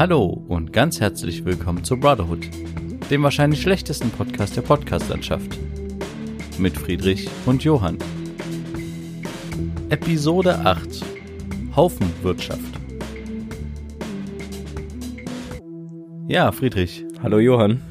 Hallo und ganz herzlich willkommen zu Brotherhood, dem wahrscheinlich schlechtesten Podcast der Podcastlandschaft. Mit Friedrich und Johann. Episode 8 Haufenwirtschaft. Ja, Friedrich. Hallo Johann.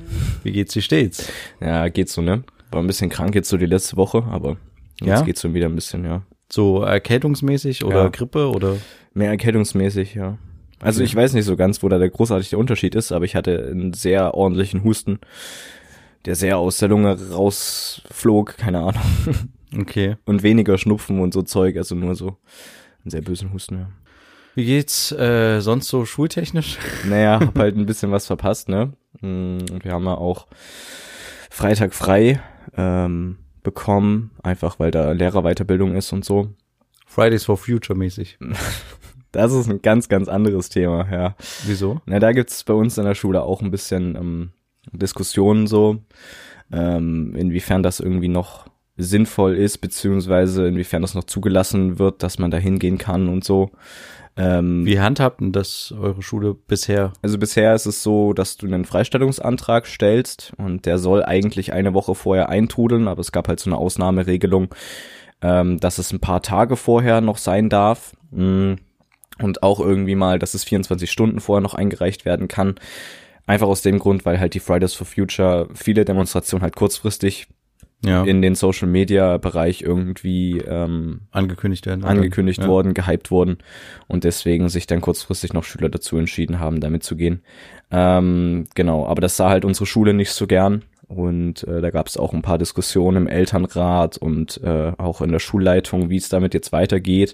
Wie geht's dir stets? Ja, geht so, ne? War ein bisschen krank jetzt so die letzte Woche, aber jetzt Ja? geht's schon wieder ein bisschen, ja. So erkältungsmäßig oder Ja. Grippe oder? Mehr erkältungsmäßig, ja. Also Okay. ich weiß nicht so ganz, wo da der großartige Unterschied ist, aber ich hatte einen sehr ordentlichen Husten, der sehr aus der Lunge rausflog, keine Ahnung. Okay. Und weniger Schnupfen und so Zeug, also nur so einen sehr bösen Husten, ja. Wie geht's äh, sonst so schultechnisch? Naja, hab halt ein bisschen was verpasst, ne? Mm, Und wir haben ja auch Freitag frei ähm, bekommen, einfach weil da Lehrerweiterbildung ist und so. Fridays for Future mäßig. Das ist ein ganz, ganz anderes Thema, ja. Wieso? Na, da gibt's bei uns in der Schule auch ein bisschen ähm, Diskussionen so, ähm, inwiefern das irgendwie noch sinnvoll ist, beziehungsweise inwiefern das noch zugelassen wird, dass man da hingehen kann und so. Ähm, Wie handhabt denn das eure Schule bisher? also bisher ist es so, dass du einen Freistellungsantrag stellst und der soll eigentlich eine Woche vorher eintrudeln, aber es gab halt so eine Ausnahmeregelung, ähm, dass es ein paar Tage vorher noch sein darf. Mm. Und auch irgendwie mal, dass es 24 Stunden vorher noch eingereicht werden kann. Einfach aus dem Grund, weil halt die Fridays for Future viele Demonstrationen halt kurzfristig Ja. in den Social Media Bereich irgendwie ähm, angekündigt werden. angekündigt ja. worden, gehypt worden und deswegen sich dann kurzfristig noch Schüler dazu entschieden haben, damit zu gehen. Ähm, genau, aber das sah halt unsere Schule nicht so gern und äh, da gab es auch ein paar Diskussionen im Elternrat und äh, auch in der Schulleitung, wie es damit jetzt weitergeht.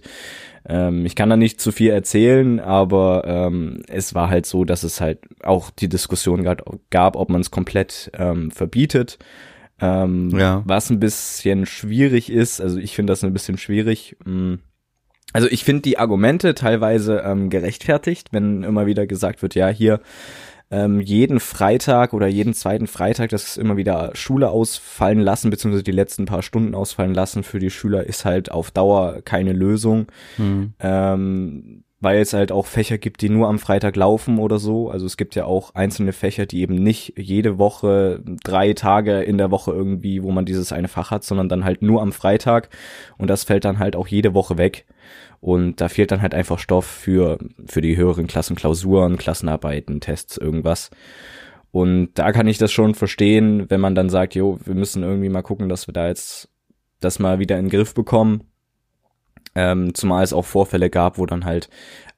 Ähm, ich kann da nicht zu viel erzählen, aber ähm, es war halt so, dass es halt auch die Diskussion gab, ob man es komplett ähm, verbietet. Ähm, Ja. Was ein bisschen schwierig ist, also ich finde das ein bisschen schwierig. mm. Also ich finde die Argumente teilweise ähm, gerechtfertigt, wenn immer wieder gesagt wird, ja, hier ähm, jeden Freitag oder jeden zweiten Freitag, das immer wieder Schule ausfallen lassen, beziehungsweise die letzten paar Stunden ausfallen lassen für die Schüler, ist halt auf Dauer keine Lösung Hm. ähm, weil es halt auch Fächer gibt, die nur am Freitag laufen oder so. Also es gibt ja auch einzelne Fächer, die eben nicht jede Woche drei Tage in der Woche irgendwie, wo man dieses eine Fach hat, sondern dann halt nur am Freitag und das fällt dann halt auch jede Woche weg. Und da fehlt dann halt einfach Stoff für, für die höheren Klassen, Klausuren, Klassenarbeiten, Tests, irgendwas. Und da kann ich das schon verstehen, wenn man dann sagt, jo, wir müssen irgendwie mal gucken, dass wir da jetzt das mal wieder in den Griff bekommen. Ähm, zumal es auch Vorfälle gab, wo dann halt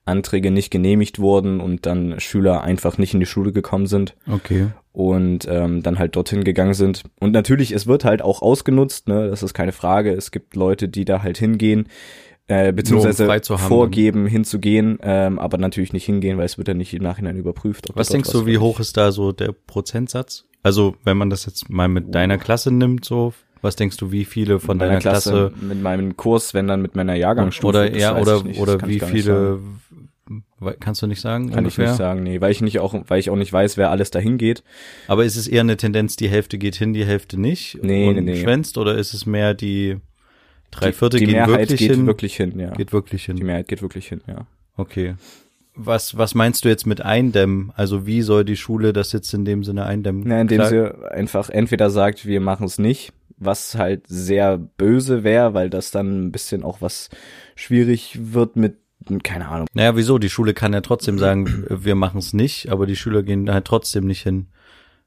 Anträge nicht genehmigt wurden und dann Schüler einfach nicht in die Schule gekommen sind Okay. und ähm, dann halt dorthin gegangen sind. Und natürlich, es wird halt auch ausgenutzt, ne, das ist keine Frage. Es gibt Leute, die da halt hingehen, äh, beziehungsweise haben. vorgeben, hinzugehen, ähm, aber natürlich nicht hingehen, weil es wird ja nicht im Nachhinein überprüft. ob Was denkst dort du, wie hoch ist da so der Prozentsatz? Also, wenn man das jetzt mal mit deiner Klasse nimmt, so, was denkst du, wie viele von deiner Klasse, mit meinem Kurs, wenn dann mit meiner Jahrgangsstufe? oder ja, oder ich nicht, oder wie viele kannst du nicht sagen Kann ungefähr? ich nicht sagen, nee, weil ich nicht auch, weil ich auch nicht weiß, wer alles dahin geht. Aber ist es eher eine Tendenz, die Hälfte geht hin, die Hälfte nicht Nee, und nee, nee. schwänzt oder ist es mehr die drei Viertel die gehen Mehrheit wirklich geht hin? wirklich hin, ja. Geht wirklich Die hin. Mehrheit geht wirklich hin, ja. Okay. Was was meinst du jetzt mit eindämmen? Also wie soll die Schule das jetzt in dem Sinne eindämmen? Na, indem Klar- sie einfach entweder sagt, wir machen es nicht, was halt sehr böse wäre, weil das dann ein bisschen auch was schwierig wird mit, keine Ahnung. Naja, wieso? Die Schule kann ja trotzdem sagen, wir machen es nicht, aber die Schüler gehen halt trotzdem nicht hin.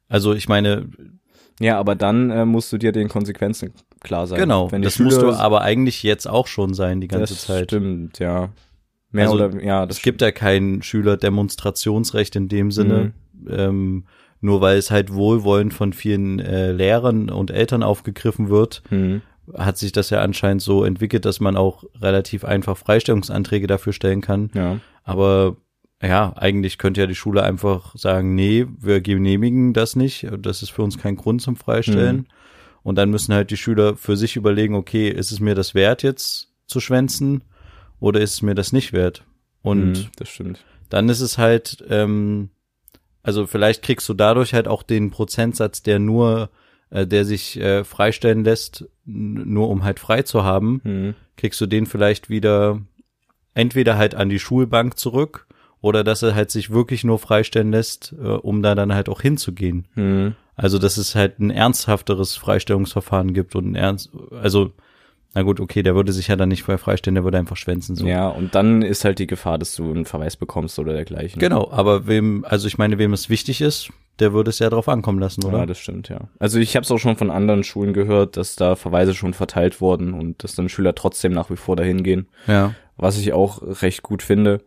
Also ich meine, Ja, aber dann äh, musst du dir den Konsequenzen klar sein. genau, das musst du Schüler- aber eigentlich jetzt auch schon sein, die ganze das Zeit. Stimmt, ja. Mehr Also, oder ja, das Es gibt ja kein Schülerdemonstrationsrecht in dem Sinne, Mhm. ähm, nur weil es halt wohlwollend von vielen äh, Lehrern und Eltern aufgegriffen wird, Hm. hat sich das ja anscheinend so entwickelt, dass man auch relativ einfach Freistellungsanträge dafür stellen kann. Ja. Aber ja, eigentlich könnte ja die Schule einfach sagen, nee, wir genehmigen das nicht, das ist für uns kein Grund zum Freistellen. Mhm. Und dann müssen halt die Schüler für sich überlegen, okay, ist es mir das wert jetzt zu schwänzen oder ist es mir das nicht wert? Und Hm, das stimmt. dann ist es halt, ähm, also vielleicht kriegst du dadurch halt auch den Prozentsatz, der nur, äh, der sich äh, freistellen lässt, nur um halt frei zu haben, Hm. kriegst du den vielleicht wieder entweder halt an die Schulbank zurück oder dass er halt sich wirklich nur freistellen lässt, äh, um da dann halt auch hinzugehen. Mhm. Also, dass es halt ein ernsthafteres Freistellungsverfahren gibt und ein ernst, also, na gut, okay, der würde sich ja dann nicht vorher freistellen, der würde einfach schwänzen, so. Ja, und dann ist halt die Gefahr, dass du einen Verweis bekommst oder dergleichen. Genau, aber wem, also ich meine, wem es wichtig ist, der würde es ja drauf ankommen lassen, oder? Ja, das stimmt, ja. Also ich habe es auch schon von anderen Schulen gehört, dass da Verweise schon verteilt wurden und dass dann Schüler trotzdem nach wie vor dahin gehen, ja. was ich auch recht gut finde.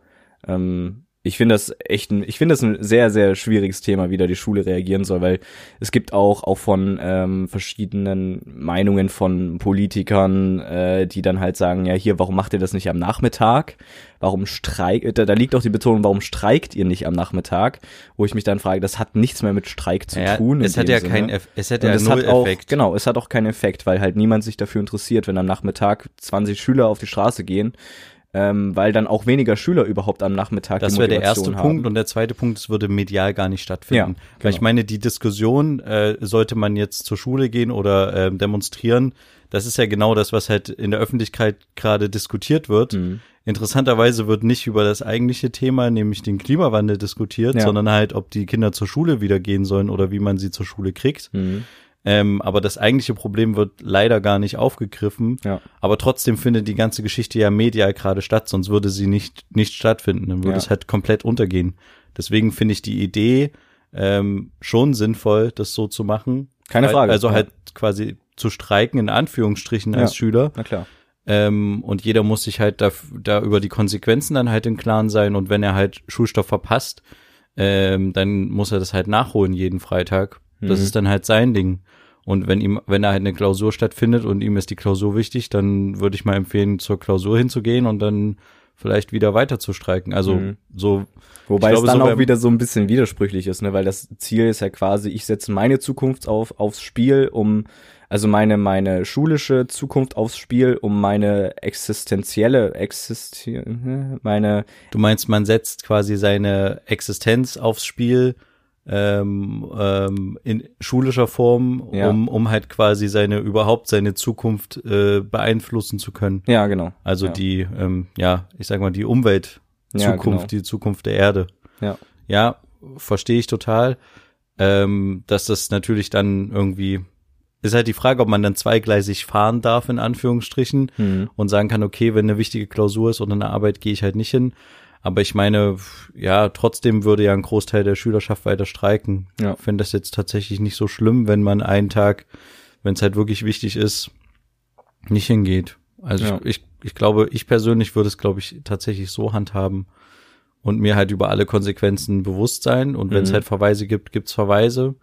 Ähm, ich finde das echt ein, ich finde das ein sehr, sehr schwieriges Thema, wie da die Schule reagieren soll, weil es gibt auch, auch von ähm, verschiedenen Meinungen von Politikern, äh, die dann halt sagen, ja, hier, warum macht ihr das nicht am Nachmittag? Warum streikt, da, da liegt auch die Betonung, warum streikt ihr nicht am Nachmittag? Wo ich mich dann frage, das hat nichts mehr mit Streik zu ja, tun. Es hat ja Sinne. kein, Eff- es hat ja es null hat auch, Effekt. genau, es hat auch keinen Effekt, weil halt niemand sich dafür interessiert, wenn am Nachmittag 20 Schüler auf die Straße gehen, ähm, weil dann auch weniger Schüler überhaupt am Nachmittag Das wäre der erste haben. Punkt und der zweite Punkt, es würde medial gar nicht stattfinden. Ja, Weil ich genau. meine, die Diskussion, äh, sollte man jetzt zur Schule gehen oder ähm, demonstrieren, das ist ja genau das, was halt in der Öffentlichkeit gerade diskutiert wird. Mhm. Interessanterweise wird nicht über das eigentliche Thema, nämlich den Klimawandel diskutiert, Ja. sondern halt, ob die Kinder zur Schule wieder gehen sollen oder wie man sie zur Schule kriegt. Mhm. Ähm, aber das eigentliche Problem wird leider gar nicht aufgegriffen. Ja. Aber trotzdem findet die ganze Geschichte ja medial gerade statt, sonst würde sie nicht, nicht stattfinden. Dann würde Ja. es halt komplett untergehen. Deswegen finde ich die Idee ähm, schon sinnvoll, das so zu machen. Keine Frage. Also Ja. halt quasi zu streiken, in Anführungsstrichen, als. Schüler. Na klar. Ähm, und jeder muss sich halt da, da über die Konsequenzen dann halt im Klaren sein. Und wenn er halt Schulstoff verpasst, ähm, dann muss er das halt nachholen jeden Freitag. Das Mhm. ist dann halt sein Ding. Und wenn ihm, wenn da halt eine Klausur stattfindet und ihm ist die Klausur wichtig, dann würde ich mal empfehlen, zur Klausur hinzugehen und dann vielleicht wieder weiter zu streiken. Also Mhm. so. Wobei glaube, es dann so auch wieder so ein bisschen widersprüchlich ist, ne? weil das Ziel ist ja quasi, ich setze meine Zukunft auf, aufs Spiel, um, also meine, meine schulische Zukunft aufs Spiel, um meine existenzielle, existi meine, Du meinst, man setzt quasi seine Existenz aufs Spiel ähm, ähm, in schulischer Form, Ja. um, um halt quasi seine überhaupt seine Zukunft äh, beeinflussen zu können. ja, genau. Also ja. die, ähm, ja, ich sag mal, die Umwelt, Ja, Zukunft, genau. die Zukunft der Erde. Ja. Ja, verstehe ich total. Ähm, dass das natürlich dann irgendwie ist halt die Frage, ob man dann zweigleisig fahren darf, in Anführungsstrichen, Mhm. und sagen kann, okay, wenn eine wichtige Klausur ist oder eine Arbeit, gehe ich halt nicht hin. Aber ich meine, ja, trotzdem würde ja ein Großteil der Schülerschaft weiter streiken. Ja. Ich finde das jetzt tatsächlich nicht so schlimm, wenn man einen Tag, wenn es halt wirklich wichtig ist, nicht hingeht. Also Ja. ich, ich, ich glaube, ich persönlich würde es, glaube ich, tatsächlich so handhaben und mir halt über alle Konsequenzen bewusst sein. Und wenn es Mhm. halt Verweise gibt, gibt's Verweise.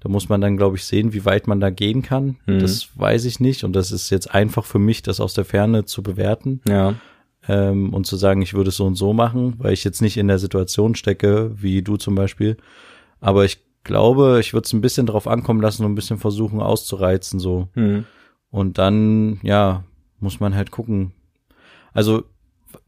Da muss man dann, glaube ich, sehen, wie weit man da gehen kann. Mhm. Das weiß ich nicht. Und das ist jetzt einfach für mich, das aus der Ferne zu bewerten Ja. Ähm, und zu sagen, ich würde es so und so machen, weil ich jetzt nicht in der Situation stecke, wie du zum Beispiel. Aber ich glaube, ich würde es ein bisschen drauf ankommen lassen und ein bisschen versuchen auszureizen so. Mhm. Und dann, ja, muss man halt gucken. Also,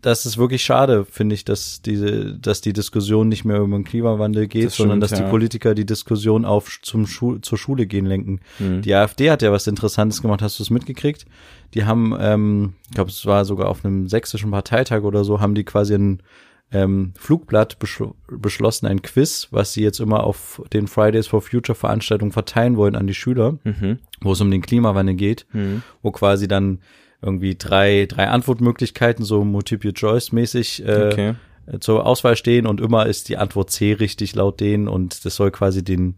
das ist wirklich schade, finde ich, dass diese, dass die Diskussion nicht mehr über den Klimawandel geht, Das sondern stimmt, dass ja. die Politiker die Diskussion auf zum Schu zur Schule gehen lenken. Mhm. Die AfD hat ja was Interessantes gemacht, hast du es mitgekriegt? Die haben, ähm, ich glaube, es war sogar auf einem sächsischen Parteitag oder so, haben die quasi ein ähm, Flugblatt beschl beschlossen, ein Quiz, was sie jetzt immer auf den Fridays for Future Veranstaltungen verteilen wollen an die Schüler, Mhm. wo es um den Klimawandel geht, Mhm. wo quasi dann irgendwie drei, drei Antwortmöglichkeiten, so Multiple-Choice-mäßig äh, Okay. äh, zur Auswahl stehen und immer ist die Antwort C richtig laut denen und das soll quasi den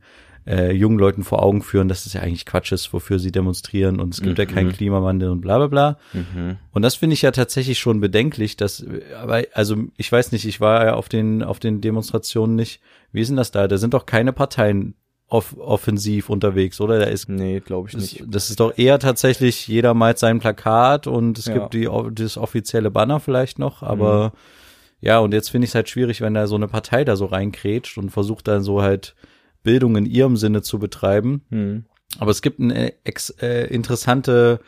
äh, jungen Leuten vor Augen führen, dass das ja eigentlich Quatsch ist, wofür sie demonstrieren und es gibt ja keinen Mhm. Klimawandel und bla bla bla. Mhm. Und das finde ich ja tatsächlich schon bedenklich, dass, aber, also ich weiß nicht, ich war ja auf den, auf den Demonstrationen nicht. Wie ist denn das da? Da sind doch keine Parteien off offensiv unterwegs, oder? Da ist Nee, glaube ich das, nicht. das ist doch eher tatsächlich, jeder malt sein Plakat und es Ja. gibt die, das offizielle Banner vielleicht noch, aber Mhm. ja, und jetzt finde ich es halt schwierig, wenn da so eine Partei da so reinkrätscht und versucht dann so halt Bildung in ihrem Sinne zu betreiben. Mhm. Aber es gibt eine ex, äh, interessante,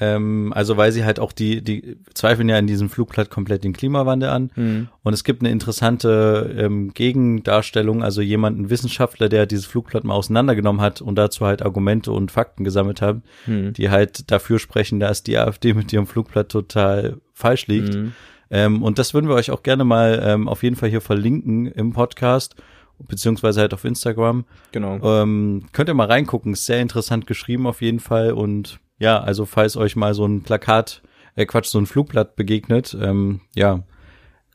ähm, also weil sie halt auch die, die zweifeln ja in diesem Flugblatt komplett den Klimawandel an. Mhm. Und es gibt eine interessante ähm, Gegendarstellung, also jemanden Wissenschaftler, der dieses Flugblatt mal auseinandergenommen hat und dazu halt Argumente und Fakten gesammelt hat, Mhm. die halt dafür sprechen, dass die AfD mit ihrem Flugblatt total falsch liegt. Mhm. Ähm, und das würden wir euch auch gerne mal ähm, auf jeden Fall hier verlinken im Podcast, beziehungsweise halt auf Instagram. Genau. Ähm, könnt ihr mal reingucken, ist sehr interessant geschrieben auf jeden Fall. Und ja, also falls euch mal so ein Plakat, äh Quatsch, so ein Flugblatt begegnet, ähm, ja,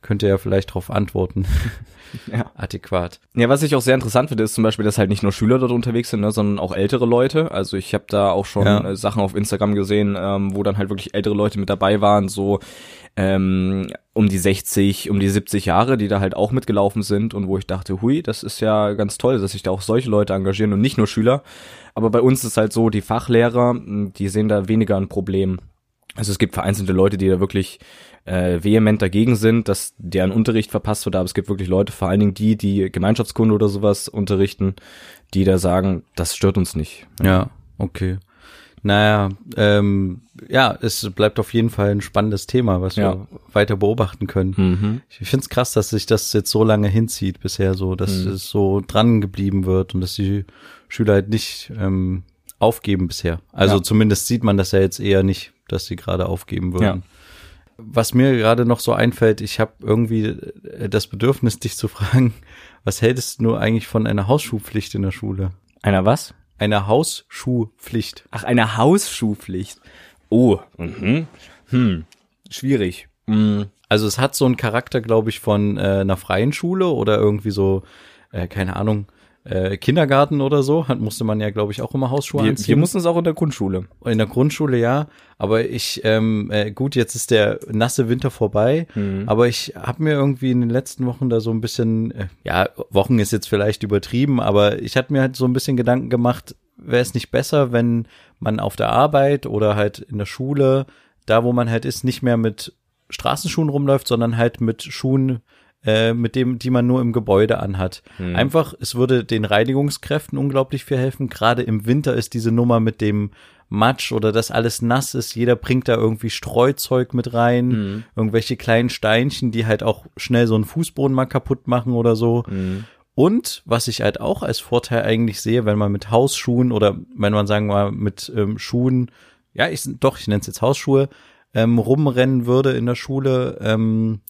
könnt ihr ja vielleicht darauf antworten. Ja. Adäquat. Ja, was ich auch sehr interessant finde, ist zum Beispiel, dass halt nicht nur Schüler dort unterwegs sind, ne, sondern auch ältere Leute. Also ich habe da auch schon Ja. äh, Sachen auf Instagram gesehen, ähm, wo dann halt wirklich ältere Leute mit dabei waren, so ähm, um die 60, um die 70 Jahre, die da halt auch mitgelaufen sind und wo ich dachte, hui, das ist ja ganz toll, dass sich da auch solche Leute engagieren und nicht nur Schüler. Aber bei uns ist halt so, die Fachlehrer, die sehen da weniger ein Problem. Also es gibt vereinzelte Leute, die da wirklich äh, vehement dagegen sind, dass deren Unterricht verpasst wird, aber es gibt wirklich Leute, vor allen Dingen die, die Gemeinschaftskunde oder sowas unterrichten, die da sagen, das stört uns nicht. Ja, okay. Naja, ähm, ja, es bleibt auf jeden Fall ein spannendes Thema, was Ja. wir weiter beobachten können. Mhm. Ich finde es krass, dass sich das jetzt so lange hinzieht bisher so, dass Mhm. es so dran geblieben wird und dass die Schüler halt nicht ähm, aufgeben bisher. Also Ja. zumindest sieht man das ja jetzt eher nicht, dass sie gerade aufgeben würden. Ja. Was mir gerade noch so einfällt, ich habe irgendwie äh, das Bedürfnis, dich zu fragen, was hältst du eigentlich von einer Hausschuhpflicht in der Schule? Einer was? Einer Hausschuhpflicht. Ach, eine Hausschuhpflicht. Oh, mhm. Hm, schwierig. Mhm. Also es hat so einen Charakter, glaube ich, von äh, einer freien Schule oder irgendwie so, äh, keine Ahnung, äh, Kindergarten oder so. Hat, musste man ja, glaube ich, auch immer Hausschuhe Wir, anziehen. wir mussten es auch in der Grundschule. In der Grundschule ja, aber ich, ähm, äh, gut, jetzt ist der nasse Winter vorbei, Mhm. aber ich habe mir irgendwie in den letzten Wochen da so ein bisschen, äh, ja, Wochen ist jetzt vielleicht übertrieben, aber ich hatte mir halt so ein bisschen Gedanken gemacht, wäre es nicht besser, wenn man auf der Arbeit oder halt in der Schule, da wo man halt ist, nicht mehr mit Straßenschuhen rumläuft, sondern halt mit Schuhen, äh, mit dem, die man nur im Gebäude anhat. Mhm. Einfach, es würde den Reinigungskräften unglaublich viel helfen. Gerade im Winter ist diese Nummer mit dem Matsch oder dass alles nass ist. Jeder bringt da irgendwie Streuzeug mit rein, Mhm. irgendwelche kleinen Steinchen, die halt auch schnell so einen Fußboden mal kaputt machen oder so. Mhm. Und was ich halt auch als Vorteil eigentlich sehe, wenn man mit Hausschuhen oder wenn man sagen wir mal mit ähm, Schuhen, ja, ich doch, ich nenne es jetzt Hausschuhe, ähm, rumrennen würde in der Schule, ähm,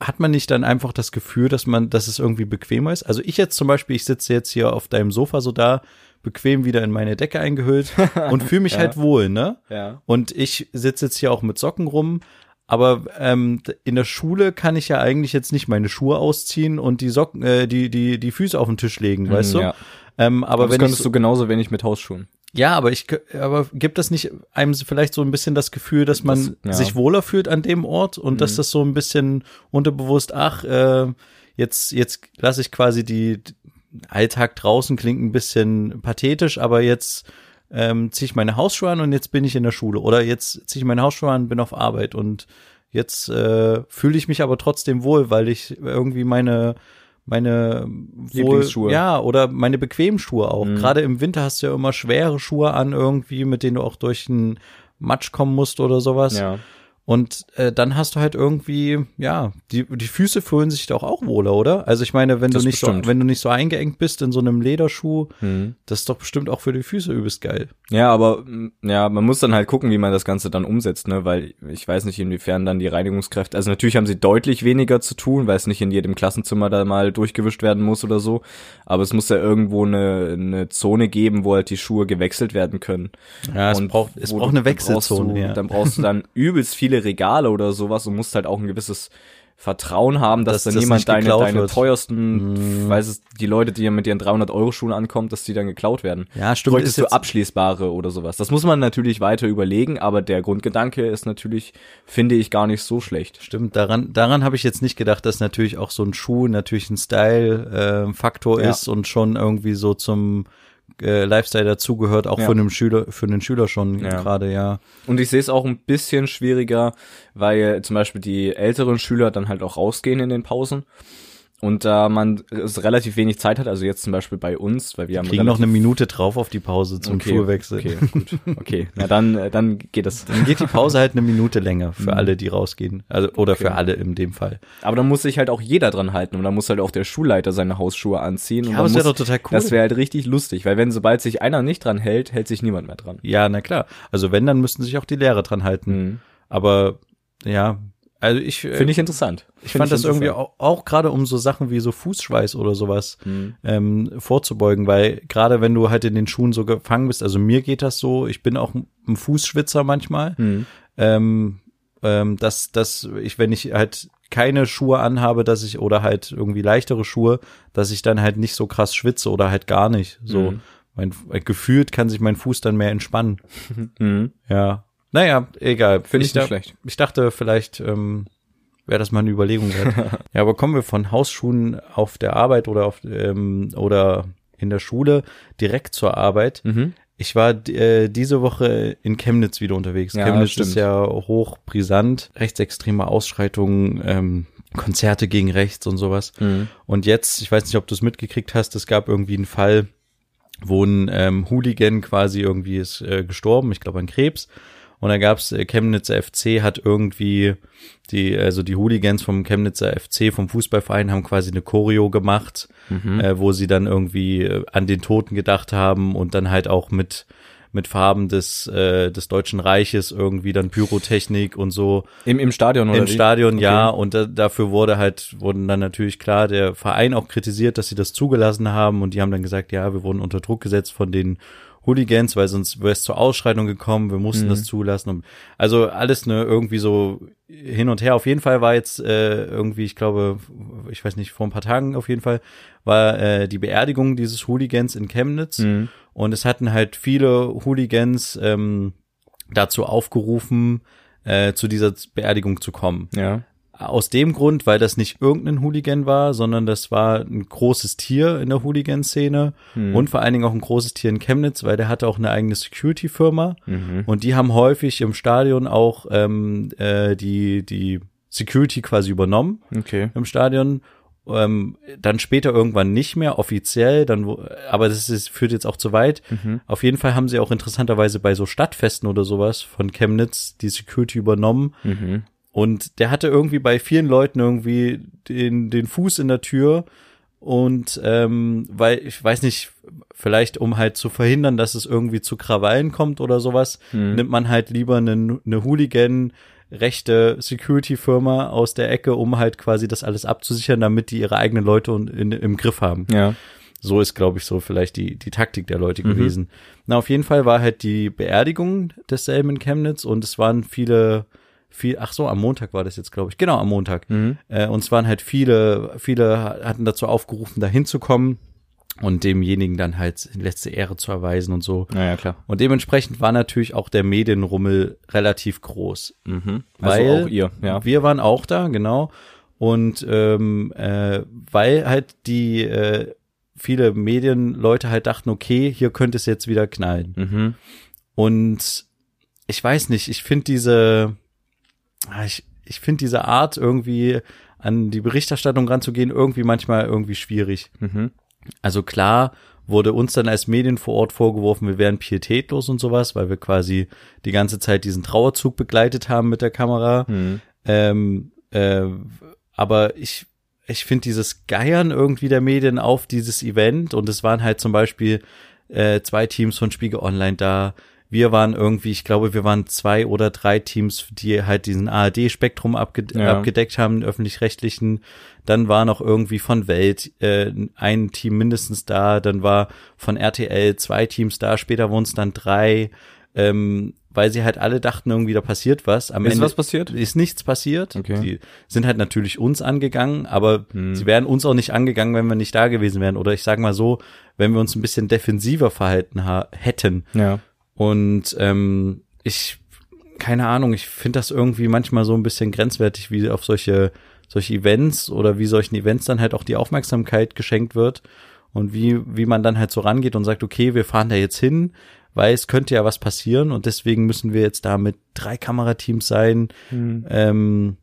hat man nicht dann einfach das Gefühl, dass man, dass es irgendwie bequemer ist? Also ich jetzt zum Beispiel, ich sitze jetzt hier auf deinem Sofa so da, bequem wieder in meine Decke eingehüllt und fühle mich Ja. halt wohl, ne? Ja. Und ich sitze jetzt hier auch mit Socken rum. Aber ähm, in der Schule kann ich ja eigentlich jetzt nicht meine Schuhe ausziehen und die Socken, äh, die die die Füße auf den Tisch legen, weißt du? Mhm, Ja. Ähm, aber Aber das wenn ich könntest so, du genauso wenig mit Hausschuhen. Ja, aber ich aber gibt das nicht einem vielleicht so ein bisschen das Gefühl, dass man Das- ja. sich wohler fühlt an dem Ort und dass Mhm. das so ein bisschen unterbewusst, ach, äh, jetzt jetzt lasse ich quasi die Alltag draußen klingt ein bisschen pathetisch, aber jetzt ähm, ziehe ich meine Hausschuhe an und jetzt bin ich in der Schule oder jetzt ziehe ich meine Hausschuhe an, bin auf Arbeit und jetzt äh, fühle ich mich aber trotzdem wohl, weil ich irgendwie meine meine wohl, ja oder meine bequemen Schuhe auch. Mhm. Gerade im Winter hast du ja immer schwere Schuhe an irgendwie, mit denen du auch durch den Matsch kommen musst oder sowas. Ja. Und äh, dann hast du halt irgendwie, ja, die, die Füße fühlen sich doch auch wohler, oder? Also ich meine, wenn Das du nicht so, bestimmt. wenn du nicht so eingeengt bist in so einem Lederschuh, Mhm. das ist doch bestimmt auch für die Füße übelst geil. Ja, aber mm, ja, man muss dann halt gucken, wie man das Ganze dann umsetzt, ne? Weil ich weiß nicht, inwiefern dann die Reinigungskräfte. Also natürlich haben sie deutlich weniger zu tun, weil es nicht in jedem Klassenzimmer da mal durchgewischt werden muss oder so. Aber es muss ja irgendwo eine, eine Zone geben, wo halt die Schuhe gewechselt werden können. Ja, es Und braucht, es braucht eine Wechselzone, Dann brauchst, du, ja. dann brauchst du dann übelst viele Regale oder sowas und musst halt auch ein gewisses Vertrauen haben, dass, Dass dann das jemand deine, deine wird. teuersten, weiß es, die Leute, die ja mit ihren 300 Euro Schuhen ankommen, dass die dann geklaut werden. Ja, stimmt. Bräuchtest Ist du abschließbare oder sowas. Das muss man natürlich weiter überlegen, aber der Grundgedanke ist natürlich, finde ich, gar nicht so schlecht. stimmt, daran, daran habe ich jetzt nicht gedacht, dass natürlich auch so ein Schuh natürlich ein Style-Faktor Ja. ist und schon irgendwie so zum äh, Lifestyle dazugehört, auch Ja. für einen Schüler, für einen Schüler schon Ja. gerade, ja. Und ich sehe es auch ein bisschen schwieriger, weil zum Beispiel die älteren Schüler dann halt auch rausgehen in den Pausen. Und da man es relativ wenig Zeit hat, also jetzt zum Beispiel bei uns, weil wir haben Kriegen noch eine Minute drauf auf die Pause zum okay, Schuhwechsel. Okay, gut. Okay, na dann, äh, dann geht das. Dann geht die Pause halt eine Minute länger für Mhm. alle, die rausgehen. Also, oder Okay. für alle in dem Fall. Aber dann muss sich halt auch jeder dran halten und dann muss halt auch der Schulleiter seine Hausschuhe anziehen. und Ja, dann aber das wäre doch total cool. Das wäre halt richtig lustig, weil wenn sobald sich einer nicht dran hält, hält sich niemand mehr dran. ja, na klar. Also wenn, dann müssten sich auch die Lehrer dran halten. Mhm. Aber ja, Also ich äh, Finde ich interessant. Ich Find fand das irgendwie auch, auch gerade um so Sachen wie so Fußschweiß oder sowas Mhm. ähm, vorzubeugen, weil gerade wenn du halt in den Schuhen so gefangen bist, also mir geht das so, ich bin auch ein Fußschwitzer manchmal, Mhm. ähm, ähm, dass, dass ich, wenn ich halt keine Schuhe anhabe, dass ich oder halt irgendwie leichtere Schuhe, dass ich dann halt nicht so krass schwitze oder halt gar nicht. So, Mhm. mein gefühlt kann sich mein Fuß dann mehr entspannen. Mhm. Ja. Naja, egal. Finde ich da- nicht schlecht. ich dachte, vielleicht ähm, wäre das mal eine Überlegung wert. ja, aber kommen wir von Hausschuhen auf der Arbeit oder auf ähm, oder in der Schule direkt zur Arbeit. Mhm. Ich war äh, diese Woche in Chemnitz wieder unterwegs. Ja, Chemnitz stimmt. ist ja hoch brisant, rechtsextreme Ausschreitungen, ähm, Konzerte gegen rechts und sowas. Mhm. Und jetzt, ich weiß nicht, ob du es mitgekriegt hast, es gab irgendwie einen Fall, wo ein ähm, Hooligan quasi irgendwie ist äh, gestorben, ich glaube an Krebs. Und da gab's äh, Chemnitzer FC hat irgendwie die, also die Hooligans vom Chemnitzer FC, vom Fußballverein, haben quasi eine Choreo gemacht, äh, wo sie dann irgendwie äh, an den Toten gedacht haben und dann halt auch mit mit Farben des äh, des Deutschen Reiches irgendwie dann Pyrotechnik und so Im, Im Stadion oder im? Stadion, Okay. ja. Und da, dafür wurde halt, wurden dann natürlich klar der Verein auch kritisiert, dass sie das zugelassen haben. Und die haben dann gesagt, ja, wir wurden unter Druck gesetzt von den Hooligans, weil sonst wäre es zur Ausschreitung gekommen, wir mussten Mhm. das zulassen. Und, also alles ne irgendwie so hin und her. Auf jeden Fall war jetzt äh, irgendwie, ich glaube, ich weiß nicht, vor ein paar Tagen auf jeden Fall, war äh, die Beerdigung dieses Hooligans in Chemnitz. Mhm. Und es hatten halt viele Hooligans ähm, dazu aufgerufen, äh, zu dieser Beerdigung zu kommen. Ja. Aus dem Grund, weil das nicht irgendein Hooligan war, sondern das war ein großes Tier in der Hooligan-Szene und vor allen Dingen auch ein großes Tier in Chemnitz, weil der hatte auch eine eigene Security-Firma Mhm. und die haben häufig im Stadion auch ähm, äh, die, die Security quasi übernommen Okay. im Stadion. Ähm, dann später irgendwann nicht mehr offiziell, dann aber das ist, führt jetzt auch zu weit. Auf jeden Fall haben sie auch interessanterweise bei so Stadtfesten oder sowas von Chemnitz die Security übernommen. Mhm. Und der hatte irgendwie bei vielen Leuten irgendwie den, den Fuß in der Tür. Und ähm, weil, ich weiß nicht, vielleicht um halt zu verhindern, dass es irgendwie zu Krawallen kommt oder sowas, nimmt man halt lieber eine, eine Hooligan rechte Security-Firma aus der Ecke, um halt quasi das alles abzusichern, damit die ihre eigenen Leute und in, im Griff haben. Ja. So ist, glaube ich, so vielleicht die, die Taktik der Leute gewesen. Na, auf jeden Fall war halt die Beerdigung desselben in Chemnitz und es waren viele, viel, ach so, am Montag war das jetzt, glaube ich. Genau, am Montag. Äh, und es waren halt viele, viele hatten dazu aufgerufen, da hinzukommen und demjenigen dann halt letzte Ehre zu erweisen und so. Naja, klar. Und dementsprechend war natürlich auch der Medienrummel relativ groß. Mhm. Weil also auch ihr, ja. Wir waren auch da, genau. Und ähm, äh, weil halt die äh, viele Medienleute halt dachten, okay, hier könnte es jetzt wieder knallen. Mhm. Und ich weiß nicht, ich finde diese, ich, ich finde diese Art irgendwie an die Berichterstattung ranzugehen irgendwie manchmal irgendwie schwierig. Mhm. Also klar wurde uns dann als Medien vor Ort vorgeworfen, wir wären pietätlos und sowas, weil wir quasi die ganze Zeit diesen Trauerzug begleitet haben mit der Kamera. Mhm. Ähm, äh, aber ich, ich finde dieses Geiern irgendwie der Medien auf dieses Event und es waren halt zum Beispiel äh, zwei Teams von Spiegel Online da. Wir waren irgendwie, ich glaube, wir waren zwei oder drei Teams, die halt diesen ARD-Spektrum abge Ja. abgedeckt haben, öffentlich-rechtlichen. Dann war noch irgendwie von Welt äh, ein Team mindestens da. Dann war von RTL zwei Teams da. Später wurden es dann drei, ähm, weil sie halt alle dachten, irgendwie da passiert was. Am Ist Ende was passiert? ist nichts passiert. Okay. Die sind halt natürlich uns angegangen, aber sie wären uns auch nicht angegangen, wenn wir nicht da gewesen wären. Oder ich sage mal so, wenn wir uns ein bisschen defensiver verhalten ha hätten. Ja. Und ähm, ich, keine Ahnung, ich finde das irgendwie manchmal so ein bisschen grenzwertig, wie auf solche, solche Events oder wie solchen Events dann halt auch die Aufmerksamkeit geschenkt wird. Und wie, wie man dann halt so rangeht und sagt, okay, wir fahren da jetzt hin, weil es könnte ja was passieren und deswegen müssen wir jetzt da mit drei Kamerateams sein. Ähm,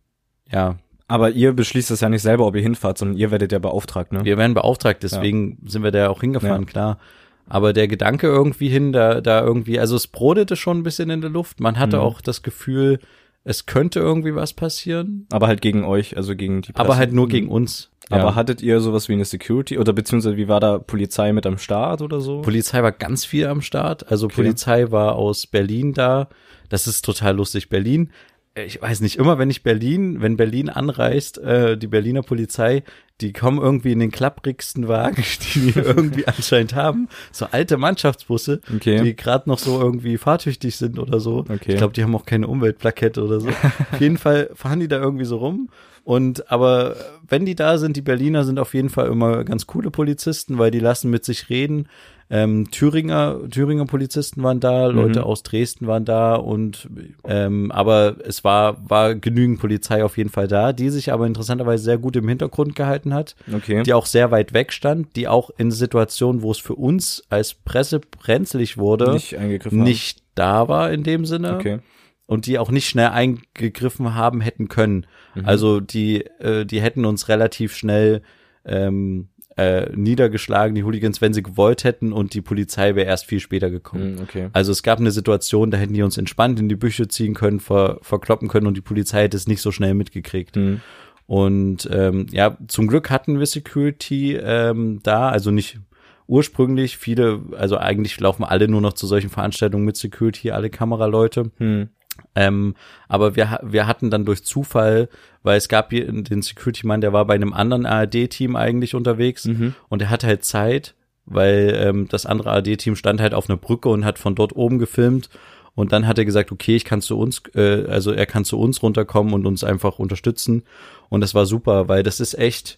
ja, Aber ihr beschließt das ja nicht selber, ob ihr hinfahrt, sondern ihr werdet ja beauftragt, ne? wir werden beauftragt, deswegen sind wir da auch hingefahren, Ja. klar. Aber der Gedanke irgendwie hin, da, da irgendwie, also es brodete schon ein bisschen in der Luft. Man hatte Mhm. auch das Gefühl, es könnte irgendwie was passieren, Aber halt gegen euch, also gegen die Presse. aber halt nur gegen uns. Ja. Aber hattet ihr sowas wie eine Security oder beziehungsweise wie war da Polizei mit am Start oder so? Polizei war ganz viel am Start. Also Polizei war aus Berlin da. Das ist total lustig. Berlin ich weiß nicht, immer wenn ich Berlin, wenn Berlin anreist, äh, die Berliner Polizei, die kommen irgendwie in den klapprigsten Wagen, die wir irgendwie anscheinend haben. So alte Mannschaftsbusse, Okay. die gerade noch so irgendwie fahrtüchtig sind oder so. Okay. Ich glaube, die haben auch keine Umweltplakette oder so. auf jeden Fall fahren die da irgendwie so rum. Und aber wenn die da sind, die Berliner sind auf jeden Fall immer ganz coole Polizisten, weil die lassen mit sich reden. Ähm, Thüringer, Thüringer Polizisten waren da, Leute aus Dresden waren da und ähm, aber es war, war genügend Polizei auf jeden Fall da, die sich aber interessanterweise sehr gut im Hintergrund gehalten hat Okay. die auch sehr weit weg stand, die auch in Situationen, wo es für uns als Presse brenzlig wurde, Nicht eingegriffen nicht da war in dem Sinne Okay. Und die auch nicht schnell eingegriffen haben hätten können. Mhm. Also die, äh, die hätten uns relativ schnell ähm, äh, niedergeschlagen, die Hooligans, wenn sie gewollt hätten und die Polizei wäre erst viel später gekommen. Hm, Okay. Also es gab eine Situation, da hätten die uns entspannt in die Büsche ziehen können, ver, verkloppen können und die Polizei hätte es nicht so schnell mitgekriegt. Hm. Und ähm, ja, zum Glück hatten wir Security ähm, da, also nicht ursprünglich. Viele, also eigentlich laufen alle nur noch zu solchen Veranstaltungen mit Security, alle Kameraleute. Hm. Ähm, aber wir, wir hatten dann durch Zufall, weil es gab hier den Security-Mann, der war bei einem anderen ARD-Team eigentlich unterwegs Mhm. und er hatte halt Zeit, weil ähm, das andere ARD-Team stand halt auf einer Brücke und hat von dort oben gefilmt und dann hat er gesagt, okay, ich kann zu uns, äh, also er kann zu uns runterkommen und uns einfach unterstützen und das war super, weil das ist echt,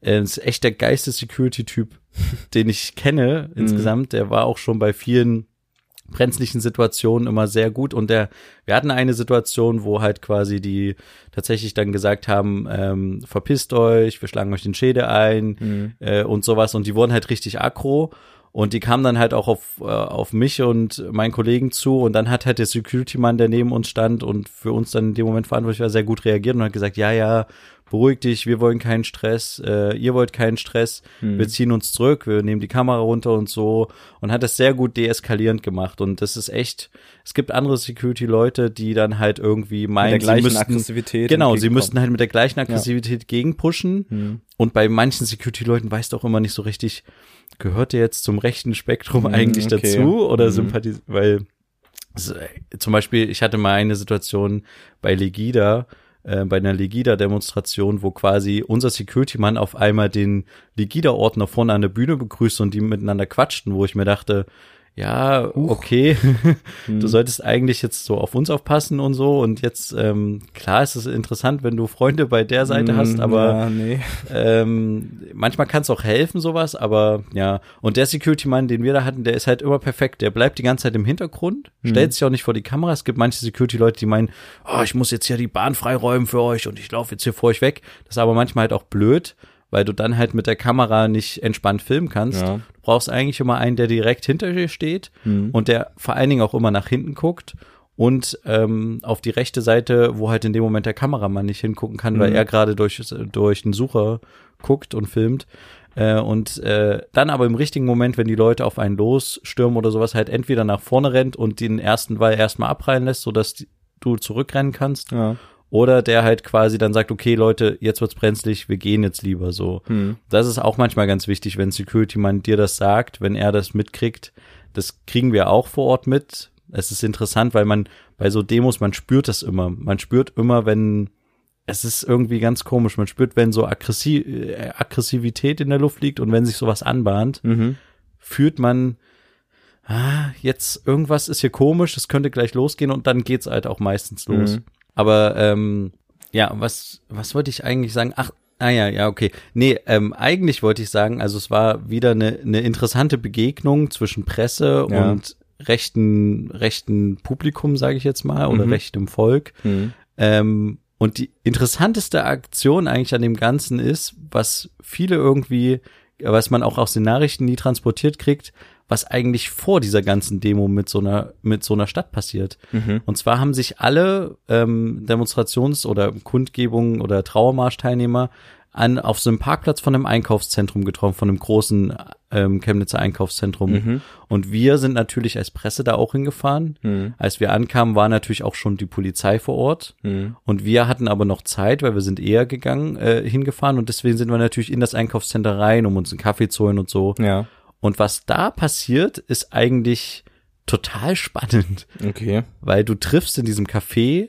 äh, das ist echt der geilste Security-Typ, den ich kenne insgesamt. Der war auch schon bei vielen brenzlichen Situationen immer sehr gut. Und der, wir hatten eine Situation, wo halt quasi die tatsächlich dann gesagt haben, ähm, verpisst euch, wir schlagen euch den Schädel ein äh, und sowas. Und die wurden halt richtig aggro. Und die kamen dann halt auch auf, äh, auf mich und meinen Kollegen zu. Und dann hat halt der Security-Mann, der neben uns stand und für uns dann in dem Moment verantwortlich war, sehr gut reagiert und hat gesagt, ja, ja, beruhig dich, wir wollen keinen Stress, äh, ihr wollt keinen Stress, wir ziehen uns zurück, wir nehmen die Kamera runter und so. Und hat das sehr gut deeskalierend gemacht. Und das ist echt, es gibt andere Security-Leute, die dann halt irgendwie meinen, Mit der gleichen sie müssten, Aggressivität genau, sie müssten halt mit der gleichen Aggressivität gegenpushen. Hm. und bei manchen Security-Leuten weißt du auch immer nicht so richtig, gehört der jetzt zum rechten Spektrum eigentlich Hm, okay. dazu oder Mhm. sympathisiert, weil s- zum Beispiel, ich hatte mal eine Situation bei Legida, äh, bei einer Legida-Demonstration, wo quasi unser Security-Mann auf einmal den Legida-Ordner vorne an der Bühne begrüßt und die miteinander quatschten, wo ich mir dachte, ja, okay, du solltest eigentlich jetzt so auf uns aufpassen und so und jetzt, ähm, klar ist es interessant, wenn du Freunde bei der Seite hast, Hm, aber Ja, nee. ähm, manchmal kann es auch helfen, sowas, aber ja. Und der Security-Mann, den wir da hatten, der ist halt immer perfekt. Der bleibt die ganze Zeit im Hintergrund, stellt sich auch nicht vor die Kamera. Es gibt manche Security-Leute, die meinen, oh, ich muss jetzt hier die Bahn freiräumen für euch und ich laufe jetzt hier vor euch weg. Das ist aber manchmal halt auch blöd, weil du dann halt mit der Kamera nicht entspannt filmen kannst. Ja. Du brauchst eigentlich immer einen, der direkt hinter dir steht und der vor allen Dingen auch immer nach hinten guckt und ähm, auf die rechte Seite, wo halt in dem Moment der Kameramann nicht hingucken kann, weil er gerade durch, durch den Sucher guckt und filmt. Äh, und äh, dann aber im richtigen Moment, wenn die Leute auf einen losstürmen oder sowas, halt entweder nach vorne rennt und den ersten Ball erstmal abprallen lässt, sodass die, du zurückrennen kannst. Ja. Oder der halt quasi dann sagt, okay, Leute, jetzt wird's brenzlig, wir gehen jetzt lieber so. Hm. Das ist auch manchmal ganz wichtig, wenn Security-Mann dir das sagt, wenn er das mitkriegt. Das kriegen wir auch vor Ort mit. Es ist interessant, weil man bei so Demos, man spürt das immer. Man spürt immer, wenn es ist irgendwie ganz komisch. Man spürt, wenn so Aggressi äh, Aggressivität in der Luft liegt und wenn sich sowas anbahnt, Mhm. fühlt man, ah, jetzt irgendwas ist hier komisch, es könnte gleich losgehen und dann geht's halt auch meistens los. Mhm. Aber ähm, ja, was was wollte ich eigentlich sagen? Ach, ah ja, ja, okay. Nee, ähm, eigentlich wollte ich sagen, also es war wieder eine, eine interessante Begegnung zwischen Presse Ja. und rechten rechten Publikum, sage ich jetzt mal, oder Mhm. rechtem Volk. Mhm. Ähm, und die interessanteste Aktion eigentlich an dem Ganzen ist, was viele irgendwie, was man auch aus den Nachrichten nie transportiert kriegt, was eigentlich vor dieser ganzen Demo mit so einer, mit so einer Stadt passiert. Mhm. Und zwar haben sich alle ähm, Demonstrations- oder Kundgebungen oder Trauermarsch-Teilnehmer an, auf so einem Parkplatz von einem Einkaufszentrum getroffen, von einem großen ähm, Chemnitzer Einkaufszentrum. Mhm. Und wir sind natürlich als Presse da auch hingefahren. Mhm. Als wir ankamen, war natürlich auch schon die Polizei vor Ort. Mhm. Und wir hatten aber noch Zeit, weil wir sind eher gegangen, äh, hingefahren und deswegen sind wir natürlich in das Einkaufscenter rein, um uns einen Kaffee zu holen und so. Ja. Und was da passiert, ist eigentlich total spannend, Okay. weil du triffst in diesem Café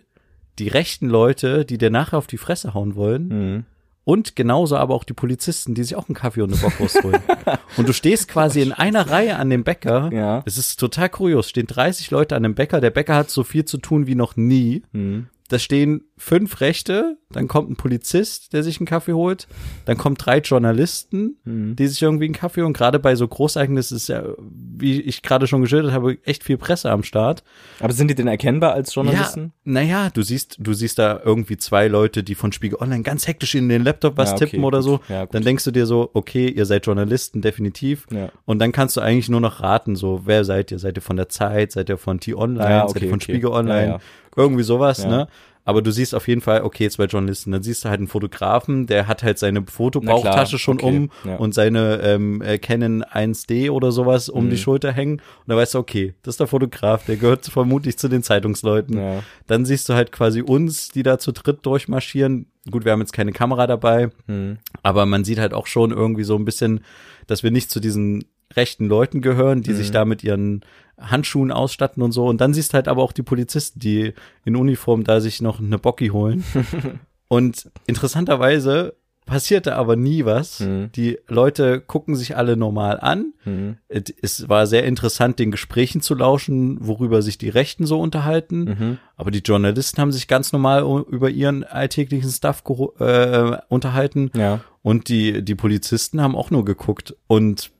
die rechten Leute, die dir nachher auf die Fresse hauen wollen. Mhm. Und genauso aber auch die Polizisten, die sich auch einen Kaffee und eine Bockwurst holen. und du stehst quasi in einer Reihe an dem Bäcker. Ja. Es ist total kurios. Stehen 30 Leute an dem Bäcker. Der Bäcker hat so viel zu tun wie noch nie. Mhm. Da stehen fünf Rechte, dann kommt ein Polizist, der sich einen Kaffee holt, dann kommen drei Journalisten, Mhm. die sich irgendwie einen Kaffee holen. Gerade bei so Großereignissen ist ja, wie ich gerade schon geschildert habe, echt viel Presse am Start. Aber sind die denn erkennbar als Journalisten? Ja, naja, du siehst, du siehst da irgendwie zwei Leute, die von Spiegel Online ganz hektisch in den Laptop was Ja, okay, tippen oder gut. so. Ja, dann denkst du dir so, okay, ihr seid Journalisten, definitiv. Ja. Und dann kannst du eigentlich nur noch raten, so, wer seid ihr? Seid ihr von der Zeit? Seid ihr von T-Online? Ja, seid okay, ihr von okay. Spiegel Online? Irgendwie sowas, Ja. ne? Aber du siehst auf jeden Fall, okay, zwei Journalisten. Dann siehst du halt einen Fotografen, der hat halt seine Fotobauchtasche schon okay, um ja. und seine ähm, äh, Canon 1D oder sowas um Mhm. die Schulter hängen. Und da weißt du, okay, das ist der Fotograf, der gehört vermutlich zu den Zeitungsleuten. Ja. Dann siehst du halt quasi uns, die da zu dritt durchmarschieren. Gut, wir haben jetzt keine Kamera dabei, Mhm. aber man sieht halt auch schon irgendwie so ein bisschen, dass wir nicht zu diesen rechten Leuten gehören, die Mhm. sich da mit ihren Handschuhen ausstatten und so. Und dann siehst du halt aber auch die Polizisten, die in Uniform da sich noch eine Bocki holen. und interessanterweise passierte aber nie was. Mhm. Die Leute gucken sich alle normal an. Mhm. Es war sehr interessant, den Gesprächen zu lauschen, worüber sich die Rechten so unterhalten. Mhm. Aber die Journalisten haben sich ganz normal über ihren alltäglichen Stuff äh, unterhalten. Ja. Und die, die Polizisten haben auch nur geguckt. Und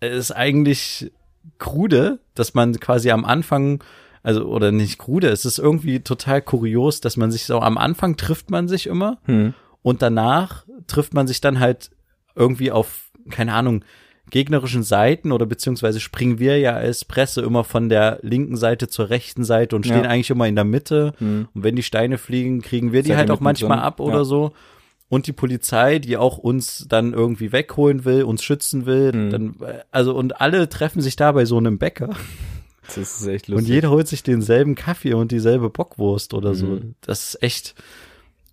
es ist eigentlich krude, dass man quasi am Anfang, also, oder nicht krude, es ist irgendwie total kurios, dass man sich so, am Anfang trifft man sich immer Mhm. und danach trifft man sich dann halt irgendwie auf, keine Ahnung, gegnerischen Seiten oder beziehungsweise springen wir ja als Presse immer von der linken Seite zur rechten Seite und stehen Ja. eigentlich immer in der Mitte. Mhm. Und wenn die Steine fliegen, kriegen wir die halt auch manchmal ab oder Ja. so. Und die Polizei, die auch uns dann irgendwie wegholen will, uns schützen will, Mhm. dann, also und alle treffen sich da bei so einem Bäcker Das ist echt und lustig. jeder holt sich denselben Kaffee und dieselbe Bockwurst oder so. Mhm. Das ist echt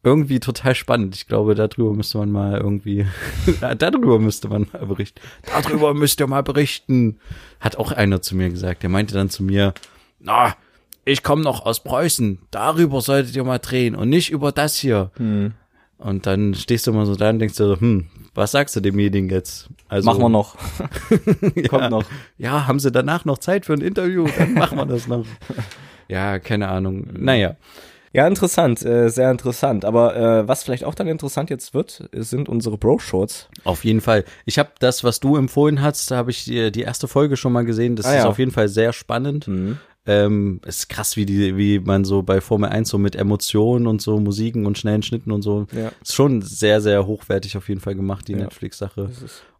irgendwie total spannend. Ich glaube, darüber müsste man mal irgendwie, darüber müsste man mal berichten. Darüber müsst ihr mal berichten. Hat auch einer zu mir gesagt. Der meinte dann zu mir, na, ich komme noch aus Preußen. Darüber solltet ihr mal drehen und nicht über das hier. Mhm. Und dann stehst du immer so da und denkst dir so, hm, was sagst du demjenigen jetzt? Also, Machen wir noch. ja, Kommt noch. Ja, haben sie danach noch Zeit für ein Interview? Dann machen wir das noch. Ja, keine Ahnung. Naja. Ja, interessant, äh, sehr interessant. Aber äh, was vielleicht auch dann interessant jetzt wird, sind unsere Bro-Shorts. Auf jeden Fall. Ich habe das, was du empfohlen hast, da habe ich die, die erste Folge schon mal gesehen. Das Ah, ist ja. auf jeden Fall sehr spannend. Mhm. Ähm, es ist krass, wie die, wie man so bei Formel 1 so mit Emotionen und so Musiken und schnellen Schnitten und so. Ja. Ist schon sehr, sehr hochwertig auf jeden Fall gemacht, die Ja. Netflix-Sache.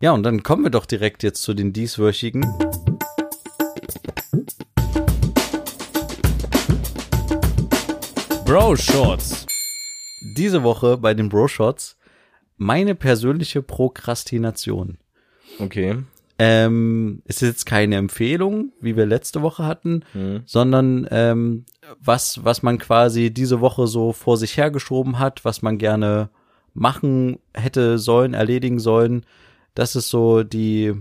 Ja, und dann kommen wir doch direkt jetzt zu den dieswöchigen. Bro Shorts. Diese Woche bei den Bro-Shots meine persönliche Prokrastination. Okay. Ähm, ist jetzt keine Empfehlung, wie wir letzte Woche hatten, Mhm. sondern ähm, was, was man quasi diese Woche so vor sich hergeschoben hat, was man gerne machen hätte sollen, erledigen sollen. Das ist so die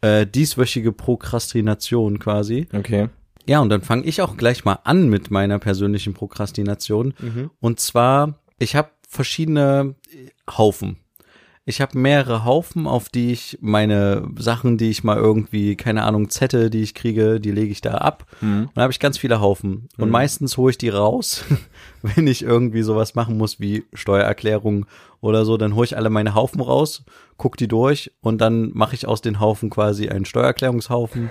äh, dieswöchige Prokrastination quasi. Okay. Ja, und dann fange ich auch gleich mal an mit meiner persönlichen Prokrastination. Und zwar, ich habe verschiedene Haufen. Ich habe mehrere Haufen, auf die ich meine Sachen, die ich mal irgendwie, keine Ahnung, Zettel, die ich kriege, die lege ich da ab. Mhm. Und da habe ich ganz viele Haufen. Und meistens hole ich die raus, wenn ich irgendwie sowas machen muss wie Steuererklärung oder so. Dann hole ich alle meine Haufen raus, guck die durch und dann mache ich aus den Haufen quasi einen Steuererklärungshaufen.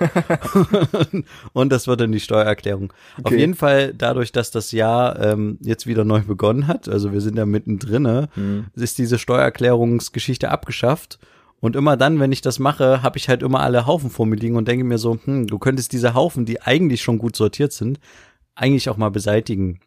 und das wird dann die Steuererklärung. Auf Okay. jeden Fall dadurch, dass das Jahr ähm, jetzt wieder neu begonnen hat, also wir sind da mittendrin, Mhm. ist diese Steuererklärungsgeschichte abgeschafft. Und immer dann, wenn ich das mache, habe ich halt immer alle Haufen vor mir liegen und denke mir so, hm, du könntest diese Haufen, die eigentlich schon gut sortiert sind, eigentlich auch mal beseitigen.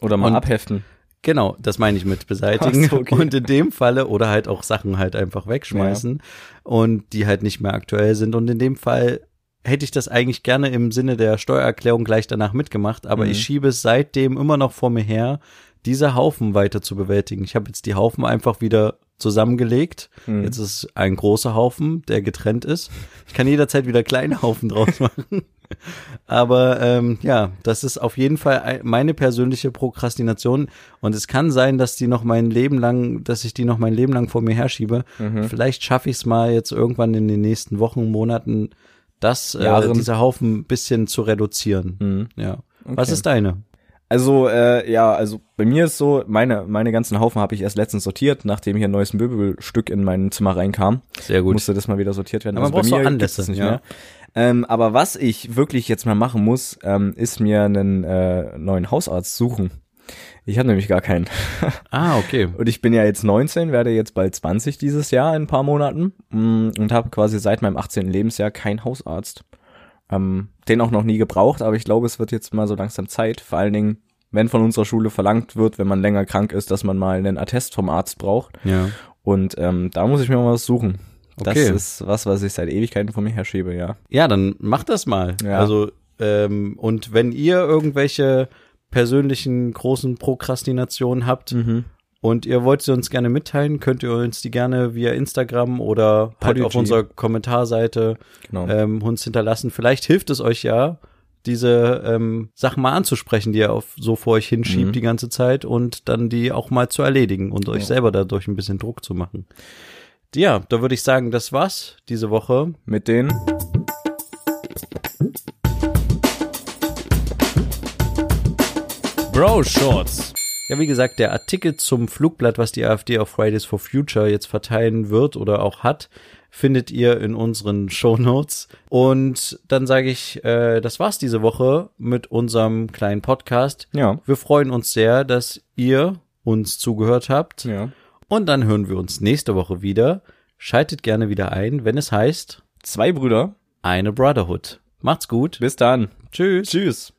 Oder mal Und- abheften. Genau, das meine ich mit beseitigen. So, okay. Und in dem Falle oder halt auch Sachen halt einfach wegschmeißen und die halt nicht mehr aktuell sind. Und in dem Fall hätte ich das eigentlich gerne im Sinne der Steuererklärung gleich danach mitgemacht, aber Mhm. ich schiebe es seitdem immer noch vor mir her, diese Haufen weiter zu bewältigen. Ich habe jetzt die Haufen einfach wieder zusammengelegt. Mhm. Jetzt ist ein großer Haufen, der getrennt ist. Ich kann jederzeit wieder kleine Haufen draus machen. Aber ähm, ja, das ist auf jeden Fall ein- meine persönliche Prokrastination. Und es kann sein, dass die noch mein Leben lang, dass ich die noch mein Leben lang vor mir herschiebe. Mhm. Vielleicht schaffe ich es mal jetzt irgendwann in den nächsten Wochen, Monaten, das, äh, Jahren. dieser Haufen ein bisschen zu reduzieren. Mhm. Ja. Was Okay. ist deine? Also, äh, ja, also bei mir ist so, meine, meine ganzen Haufen habe ich erst letztens sortiert, nachdem hier ein neues Möbelstück in mein Zimmer reinkam. Sehr Musste das mal wieder sortiert werden. Aber man also braucht so gibt's Anlässe, das nicht ja. mehr. Ähm, aber was ich wirklich jetzt mal machen muss, ähm, ist mir einen äh, neuen Hausarzt suchen. Ich habe nämlich gar keinen. Ah, okay. Und ich bin ja jetzt 19, werde jetzt bald 20 dieses Jahr in ein paar Monaten mm, und habe quasi seit meinem 18. Lebensjahr keinen Hausarzt. Ähm, den auch noch nie gebraucht, aber ich glaube, es wird jetzt mal so langsam Zeit. Vor allen Dingen, wenn von unserer Schule verlangt wird, wenn man länger krank ist, dass man mal einen Attest vom Arzt braucht. Ja. Und ähm, da muss ich mir mal was suchen. Das Okay. ist was, was ich seit Ewigkeiten vor mir herschiebe, ja. Ja, dann macht das mal. Ja. Also, ähm, und wenn ihr irgendwelche persönlichen großen Prokrastinationen habt und ihr wollt sie uns gerne mitteilen, könnt ihr uns die gerne via Instagram oder halt Podigy. auf unserer Kommentarseite Genau. ähm, uns hinterlassen. Vielleicht hilft es euch ja, diese ähm, Sachen mal anzusprechen, die ihr auf, so vor euch hinschiebt Mhm. die ganze Zeit und dann die auch mal zu erledigen und euch Ja. selber dadurch ein bisschen Druck zu machen. Ja, da würde ich sagen, das war's diese Woche. Mit den Bro Shorts. Ja, wie gesagt, der Artikel zum Flugblatt, was die AfD auf Fridays for Future jetzt verteilen wird oder auch hat, findet ihr in unseren Show Notes. Und dann sage ich, äh, das war's diese Woche mit unserem kleinen Podcast. Ja. Wir freuen uns sehr, dass ihr uns zugehört habt. Ja. Und dann hören wir uns nächste Woche wieder. Schaltet gerne wieder ein, wenn es heißt Zwei Brüder. eine Brotherhood. Macht's gut. Bis dann. Tschüss. Tschüss.